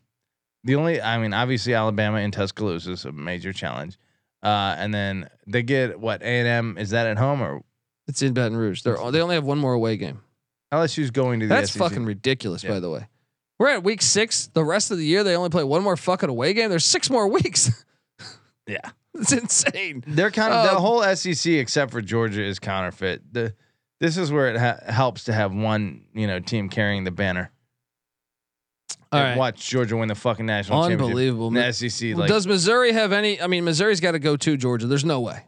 The only, I mean, obviously Alabama in Tuscaloosa is a major challenge, uh, and then they get what A and M is that at home or it's in Baton Rouge. They're they only have one more away game. LSU's going to the That's SEC. fucking ridiculous, Yeah. by the way. We're at week six. The rest of the year, they only play one more fucking away game. There's six more weeks. (laughs) Yeah. it's insane. They're kind of the Um, whole SEC except for Georgia is counterfeit. The this is where it ha- helps to have one you know team carrying the banner. All And right. Watch Georgia win the fucking national Unbelievable. championship. The SEC like Does Missouri have any? I mean, Missouri's got to go to Georgia. There's no way.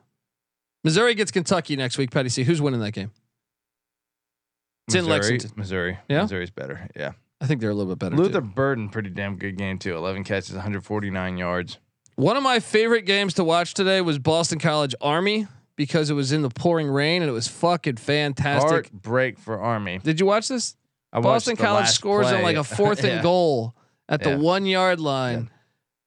Missouri gets Kentucky next week. Patty C. Who's winning that game? It's in Lexington. Missouri. Yeah? Missouri's better. Yeah. I think they're a little bit better. Luther too. Burden, pretty damn good game too. 11 catches, 149 yards. One of my favorite games to watch today was Boston College Army because it was in the pouring rain and it was fucking fantastic. Heartbreak for Army. Did you watch this? I Boston College scores on like a fourth (laughs) Yeah. and goal at the one yard line.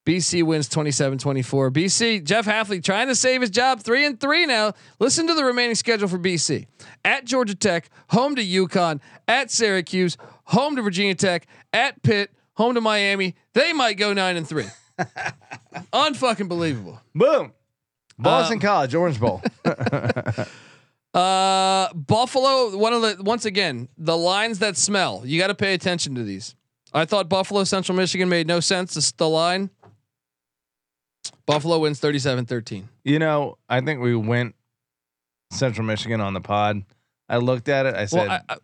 BC wins 27 24. BC, Jeff Hafley trying to save his job, three and three now. Listen to the remaining schedule for BC at Georgia Tech, home to UConn, at Syracuse, home to Virginia Tech, at Pitt, home to Miami. They might go nine and three. (laughs) Unfucking believable. Boom. Boston Um, College, Orange Bowl. (laughs) Uh, Buffalo. One of the once again the lines that smell. You got to pay attention to these. I thought Buffalo Central Michigan made no sense. The, the line. Buffalo wins 37-13. you know, I think we went Central Michigan on the pod. I looked at it. I said, Well, I, I,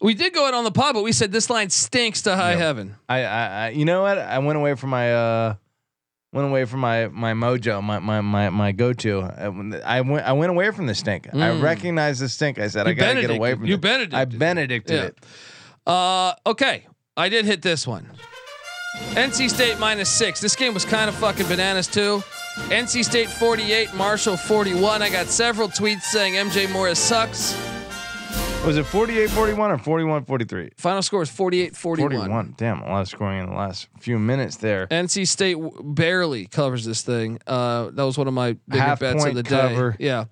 we did go out on the pod, but we said this line stinks to high heaven. I, I, I, you know what? I went away from my, uh, went away from my, my mojo, my, my, my, my go-to. I, I went, I went away from the stink. I Mm. recognized the stink. I said, You I gotta get away from You it. Benedicted. I benedicted Yeah. it. Uh, okay, I did hit this one. NC State minus six. This game was kind of fucking bananas too. NC State 48, Marshall 41. I got several tweets saying MJ Morris sucks. Was it 48-41 or 41-43? Final score is 48 41. 41. Damn, a lot of scoring in the last few minutes there. NC State w- barely covers this thing. Uh, that was one of my bigger Half bets of the day. cover. Yeah.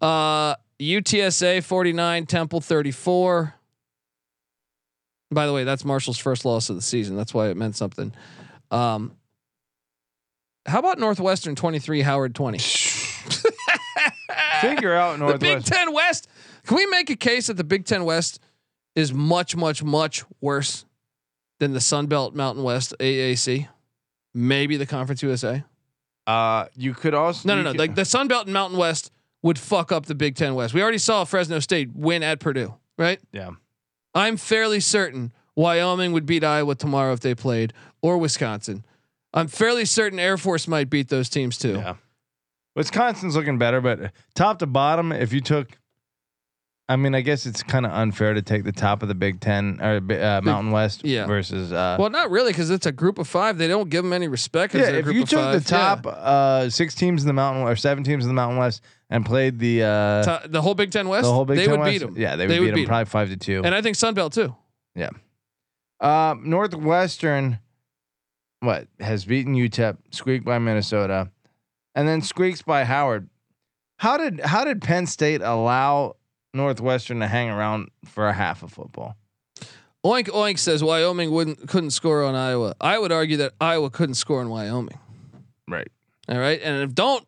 Uh, UTSA 49, Temple 34. By the way, that's Marshall's first loss of the season. That's why it meant something. Um, how about Northwestern 23, Howard 20? (laughs) (laughs) Figure out the Big Ten West. Can we make a case that the Big Ten West is much, much, much worse than the Sun Belt Mountain West AAC? Maybe the Conference USA. Uh, you could also No, no, no. could- Like the Sun Belt and Mountain West would fuck up the Big Ten West. We already saw Fresno State win at Purdue, right? yeah. I'm fairly certain Wyoming would beat Iowa tomorrow if they played, or Wisconsin. I'm fairly certain Air Force might beat those teams too. Yeah. Wisconsin's looking better, but top to bottom, if you took, I mean, I guess it's kind of unfair to take the top of the Big Ten or uh, Mountain West yeah. versus. Uh, Well, not really, because it's a group of five. They don't give them any respect. 'cause yeah, they're a if group you of took five. the top uh, six teams in the Mountain or seven teams in the Mountain West and played the uh, To- the whole Big Ten West, the whole Big they Ten would West, beat them. yeah, they would beat them probably five to two. And I think Sun Belt too. Yeah, uh, Northwestern, what has beaten UTEP, squeaked by Minnesota, and then squeaks by Howard. How did how did Penn State allow Northwestern to hang around for a half of football? Oink Oink says Wyoming wouldn't couldn't score on Iowa. I would argue that Iowa couldn't score on Wyoming. Right. All right, and if don't,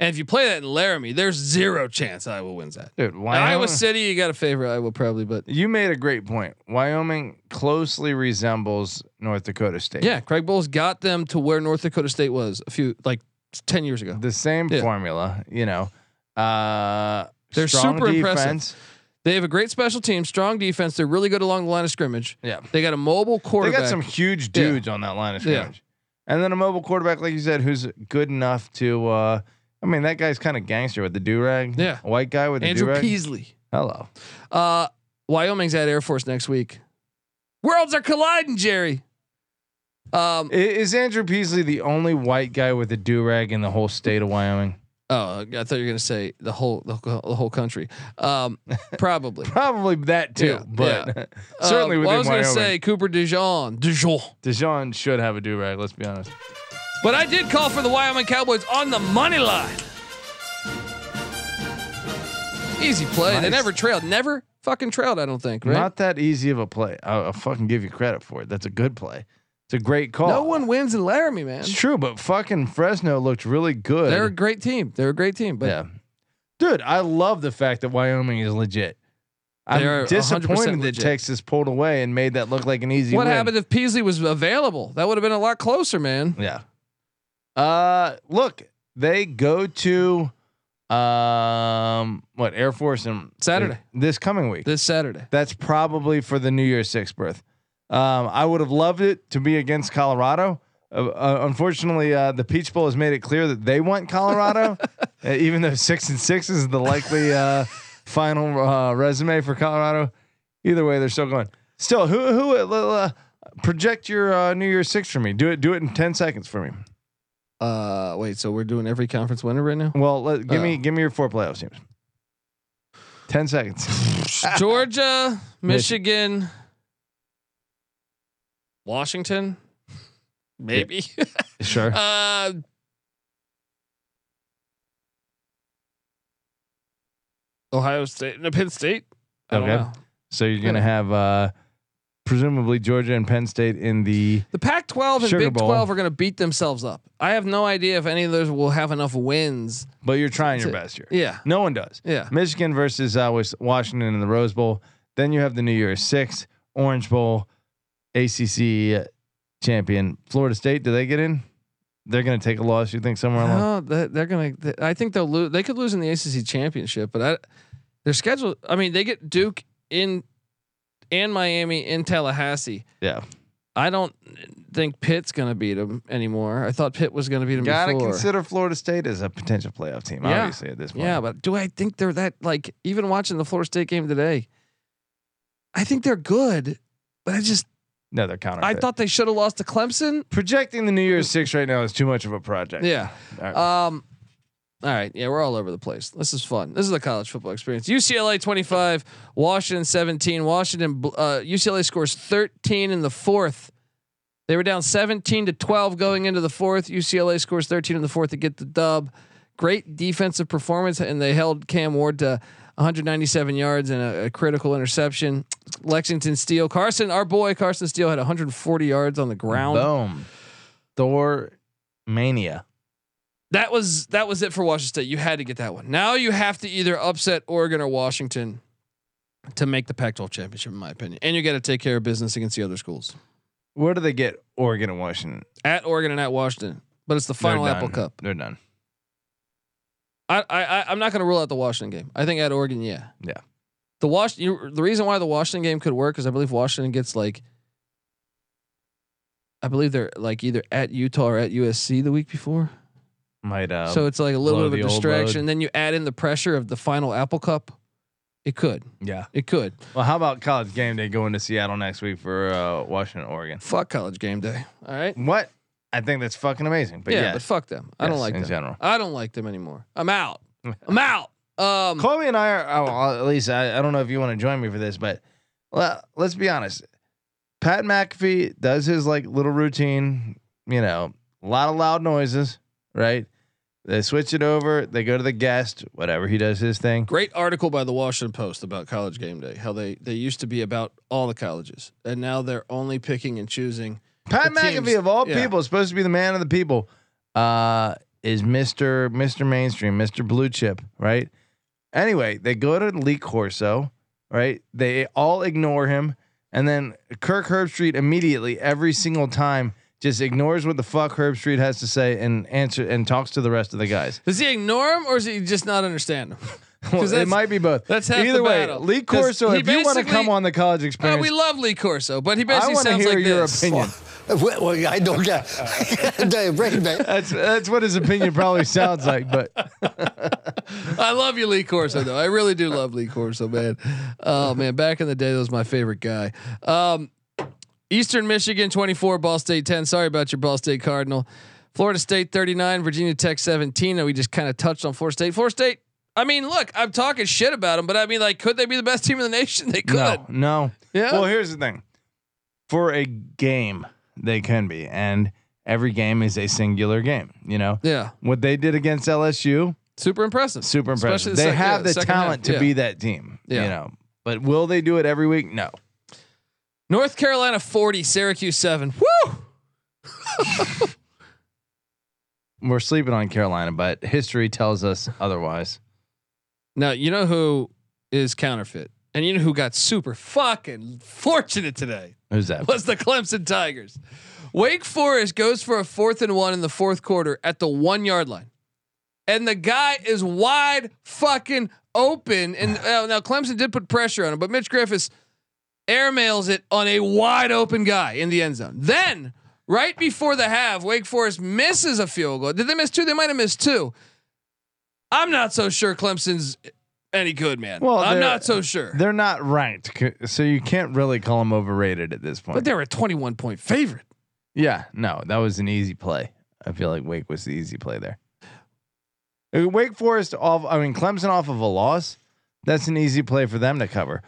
and if you play that in Laramie, there's zero chance Iowa wins that. Dude, Wyoming, Iowa City, you got to favor Iowa probably, but You made a great point. Wyoming closely resembles North Dakota State. yeah, Craig Bohl's got them to where North Dakota State was a few like ten years ago. The same Yeah. formula, you know. Uh They're strong super impressive. They have a great special team, strong defense. They're really good along the line of scrimmage. Yeah. They got a mobile quarterback. They got some huge dudes on that line of Yeah. scrimmage. And then a mobile quarterback, like you said, who's good enough to uh I mean, that guy's kind of gangster with the do rag. Yeah. A white guy with the do Andrew rag. Peasley. Hello. Uh, Wyoming's at Air Force next week. Worlds are colliding, Jerry. Um, Is Andrew Peasley the only white guy with a do rag in the whole state of Wyoming? Oh, I thought you were gonna say the whole the, whole- the whole country. Um, probably. (laughs) Probably that too, Yeah, but (laughs) certainly Uh, within well, I was Wyoming. gonna say Cooper DeJean, Dijon, Dijon should have a do rag. Let's be honest. but I did call for the Wyoming Cowboys on the money line. Easy play. They never trailed. Never fucking trailed. I don't think. Right. Not that easy of a play. I'll, I'll fucking give you credit for it. That's a good play. It's a great call. no one wins in Laramie, man. It's true, but fucking Fresno looked really good. They're a great team. They're a great team. But yeah, dude, I love the fact that Wyoming is legit. I'm They are 100% disappointed that legit. Texas pulled away and made that look like an easy what win. happened if Peasley was available? That would have been a lot closer, man. Yeah. Uh, look, they go to um what Air Force and Saturday. this coming week. This Saturday. That's probably for the New Year's Six birth. Um, I would have loved it to be against Colorado. Uh, uh, unfortunately, uh, the Peach Bowl has made it clear that they want Colorado, (laughs) uh, even though six and six is the likely uh, final uh, resume for Colorado. Either way, they're still going. Still, who who project your uh, New Year's Six for me? Do it. Do it in ten seconds for me. Uh, wait. So we're doing every conference winner right now. Well, let, give me Oh. give me your four playoff teams. Ten seconds. (laughs) Georgia, Michigan, Washington, maybe. (laughs) sure. (laughs) uh, Ohio State, no, Penn State. I don't Okay. know. So you're gonna have uh, presumably Georgia and Penn State in the The Pac-12 and Sugar Big Bowl. 12 are going to beat themselves up. I have no idea if any of those will have enough wins. but you're trying your To- best here. Yeah, No one does. yeah. Michigan versus uh, Washington in the Rose Bowl. Then you have the New Year's Six, Orange Bowl, ACC champion Florida State. Do they get in? They're going to take a loss. You think somewhere along? No, they- they're gonna. I think they'll lose. They could lose in the ACC championship, but I, their schedule. I mean, they get Duke in, and Miami in Tallahassee. Yeah. I don't think Pitt's gonna beat them anymore. I thought Pitt was gonna beat them Got to consider Florida State as a potential playoff team. Yeah. Obviously, at this point. yeah, but do I think they're that like? Even watching the Florida State game today, I think they're good, but I just no, they're counter. I thought they should have lost to Clemson. projecting the New Year's Six right now is too much of a project. Yeah. All right. Um. All right. Yeah, we're all over the place. This is fun. This is a college football experience. UCLA 25, Washington 17. Washington. Uh, UCLA scores 13 in the fourth. They were down 17 to 12 going into the fourth. UCLA scores 13 in the fourth to get the dub. Great defensive performance, and they held Cam Ward to 197 yards and a, a critical interception. Lexington Steele, Carson, our boy Carson Steele had 140 yards on the ground. Boom. Thor mania. That was that was it for Washington State. You had to get that one. Now you have to either upset Oregon or Washington to make the Pac-12 championship, in my opinion. And you got to take care of business against the other schools Where do they get Oregon and Washington? at Oregon and at Washington. But it's the final Apple. Cup. They're done. I I I'm not going to rule out the Washington game. I think at Oregon, yeah, Yeah. The Wash you, the reason why the Washington game could work is I believe Washington gets like. I believe they're like either at Utah or at USC the week before. Might uh so it's like a little bit of a distraction. Then you add in the pressure of the final Apple Cup. It could. yeah. It could. Well, how about college game day going to Seattle next week for uh, Washington, Oregon? Fuck college game day. All right. What? I think that's fucking amazing. But yeah, yeah, but fuck them. I don't Yes, like in them. general. I don't like them anymore. I'm out. I'm (laughs) out. Um, Chloe and I are. Oh, at least I, I don't know if you want to join me for this, but well, let's be honest. Pat McAfee does his like little routine. You know, a lot of loud noises, right? They switch it over. They go to the guest, whatever he does his thing. Great article by the Washington Post about college game day. How they they used to be about all the colleges, and now they're only picking and choosing. Pat the McAfee of all yeah. people, supposed to be the man of the people, uh, is Mister Mister Mainstream, Mister Blue Chip, right? Anyway, they go to Lee Corso, right? They all ignore him, and then Kirk Herbstreit immediately, every single time, just ignores what the fuck Herbstreit has to say and answer and talks to the rest of the guys. Does he ignore him, or is he just not understand him? (laughs) Well, 'Cause it might be both. that's half Either the way. battle. Lee 'Cause Corso, he if you want to come on the college experience, we love Lee Corso, but he basically want to sounds hear like your this. opinion. (laughs) Well, well, I don't get. (laughs) Dave, bring. That's that's what his opinion probably sounds like, but. (laughs) I love you, Lee Corso, though. I really do love Lee Corso, man. Oh man, back in the day, that was my favorite guy. Um, Eastern Michigan 24, Ball State 10. Sorry about your Ball State Cardinal. Florida State 39, Virginia Tech 17. And we just kind of touched on Florida State. Florida State. I mean, look, I'm talking shit about them, but I mean, like, could they be the best team in the nation? (laughs) They could. No, no. Yeah. Well, here's the thing. For a game, they can be, and every game is a singular game. You know Yeah, what they did against LSU, super impressive. super Especially impressive. the They sec- have yeah, the second talent half, to yeah. be that team. Yeah. You know, but will they do it every week? No. North Carolina 40, Syracuse 7. Woo! (laughs) We're sleeping on Carolina, but history tells us otherwise. Now, you know who is counterfeit? And you know who got super fucking fortunate today? Who's that? was the Clemson Tigers. Wake Forest goes for a fourth and one in the fourth quarter at the one yard line. And the guy is wide fucking open. And (sighs) uh, now Clemson did put pressure on him, but Mitch Griffis airmails it on a wide open guy in the end zone. Then, right before the half, Wake Forest misses a field goal. Did they miss two? They might have missed two. I'm not so sure Clemson's any good, man. Well, I'm not so sure. They're not ranked, c- so you can't really call them overrated at this point. But they're a 21 point favorite. Yeah, no, that was an easy play. I feel like Wake was the easy play there. Uh, Wake Forest off, I mean Clemson off of a loss. That's an easy play for them to cover.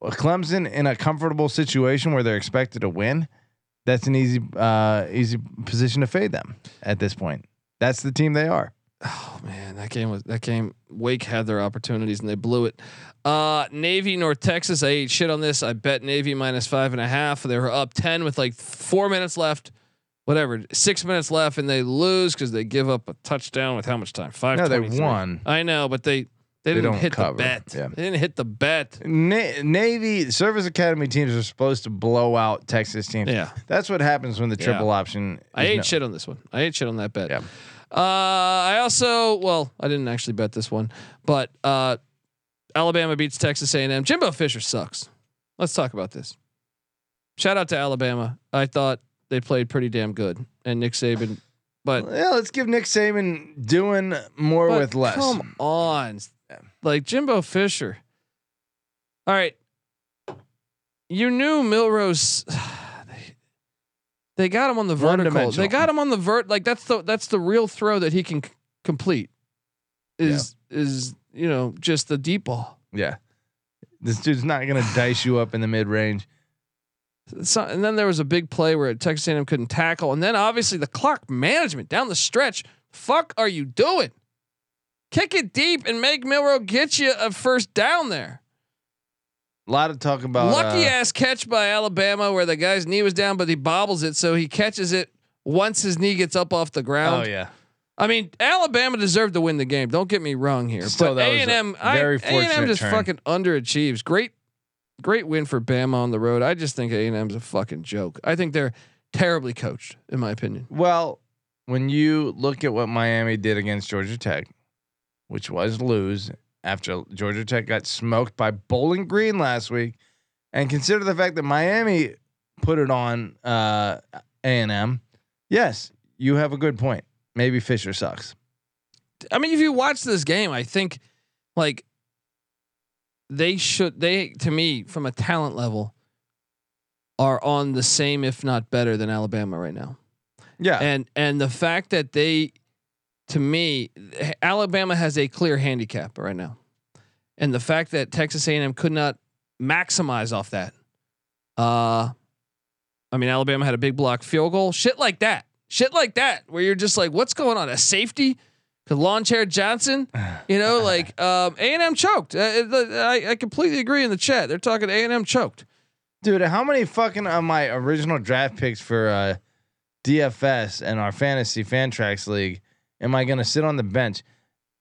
Well, Clemson in a comfortable situation where they're expected to win. That's an easy, uh, easy position to fade them at this point. That's the team they are. Oh man, that game was that game. Wake had their opportunities and they blew it. Uh, Navy North Texas. I ate shit on this. I bet Navy minus five and a half. They were up ten with like four minutes left, whatever, six minutes left, and they lose because they give up a touchdown with how much time? Five. No, they won. I know, but they they, They didn't hit cover. the bet. Yeah. They didn't hit the bet. Na- Navy service academy teams are supposed to blow out Texas teams. Yeah. That's what happens when the Yeah. triple option. I ate no- shit on this one. I ate shit on that bet. Yeah. Uh, I also, well, I didn't actually bet this one, but uh, Alabama beats Texas A&M. Jimbo Fisher sucks. Let's talk about this. Shout out to Alabama. I thought they played pretty damn good, and Nick Saban. But, Yeah, let's give Nick Saban doing more with less. Come on, like Jimbo Fisher. All right, you knew Milroe's. (sighs) They, got him on the vertical. They got him on the vert. Like that's the that's the real throw that he can c- complete. Is is you know just the deep ball. Yeah. This dude's not gonna (sighs) dice you up in the mid range. So, and then there was a big play where Texas A&M couldn't tackle, and then obviously the clock management down the stretch. Fuck, are you doing? Kick it deep and make Milroe get you a first down there. A lot of talk about Lucky uh, ass catch by Alabama where the guy's knee was down, but he bobbles it, so he catches it once his knee gets up off the ground. Oh yeah. I mean, Alabama deserved to win the game. Don't get me wrong here, Still, but that A was and M, A and M just turn. fucking underachieves. Great, great win for Bama on the road. I just think A and M's a fucking joke. I think they're terribly coached, in my opinion. Well, when you look at what Miami did against Georgia Tech, which was lose after Georgia Tech got smoked by Bowling Green last week, and consider the fact that Miami put it on uh, A&M, yes, you have a good point. Maybe Fisher sucks. I mean, if you watch this game, I think like they should they to me from a talent level are on the same if not better than Alabama right now. Yeah. And and the fact that they to me Alabama has a clear handicap right now. And the fact that Texas A&M could not maximize off that. Uh I mean Alabama had a big block field goal, shit like that. Shit like that where you're just like what's going on? A safety to lawn chair Johnson. You know, (sighs) like um, A and M choked. Uh, it- I, I completely agree in the chat. They're talking A and M choked. Dude, how many fucking of my original draft picks for uh, DFS and our fantasy fan tracks league am I gonna sit on the bench?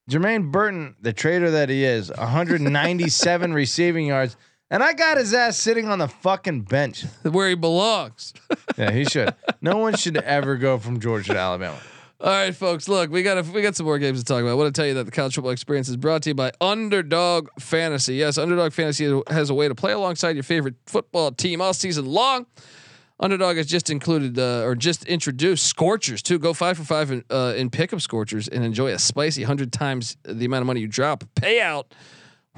Jermaine Burton, the traitor that he is, 197 (laughs) receiving yards, and I got his ass sitting on the fucking bench. Where he belongs. (laughs) Yeah, he should. No one should ever go from Georgia to Alabama. All right, folks. Look, we got a, we got some more games to talk about. I want to tell you that the college football experience is brought to you by Underdog Fantasy. Yes, Underdog Fantasy has a way to play alongside your favorite football team all season long. Underdog has just included uh, or just introduced Scorchers too. Go five for five in, uh, in pickup Scorchers and enjoy a spicy hundred times the amount of money you drop payout.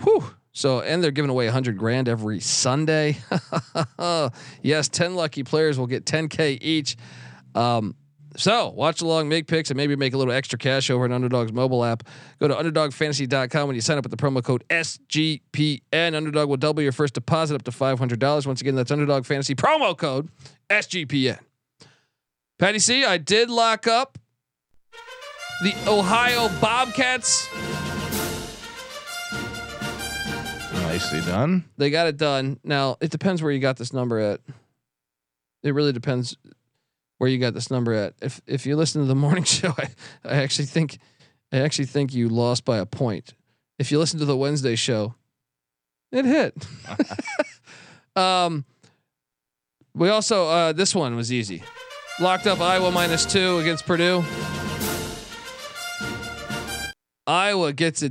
Whew. So and they're giving away hundred grand every Sunday. (laughs) yes, ten lucky players will get ten k each. Um, so watch along, make picks, and maybe make a little extra cash over on Underdog's mobile app. Go to underdogfantasy.com when you sign up with the promo code SGPN. Underdog will double your first deposit up to $500. Once again, that's Underdog Fantasy promo code SGPN. Patty C, I did lock up the Ohio Bobcats. Nicely done. They got it done. Now it depends where you got this number at. It really depends where you got this number at. If if you listen to the (laughs) morning show, I, I actually think I actually think you lost by a point. If you listen to the Wednesday show, it hit. (laughs) um we also uh this one was easy. Locked up Iowa minus two against Purdue. Iowa gets it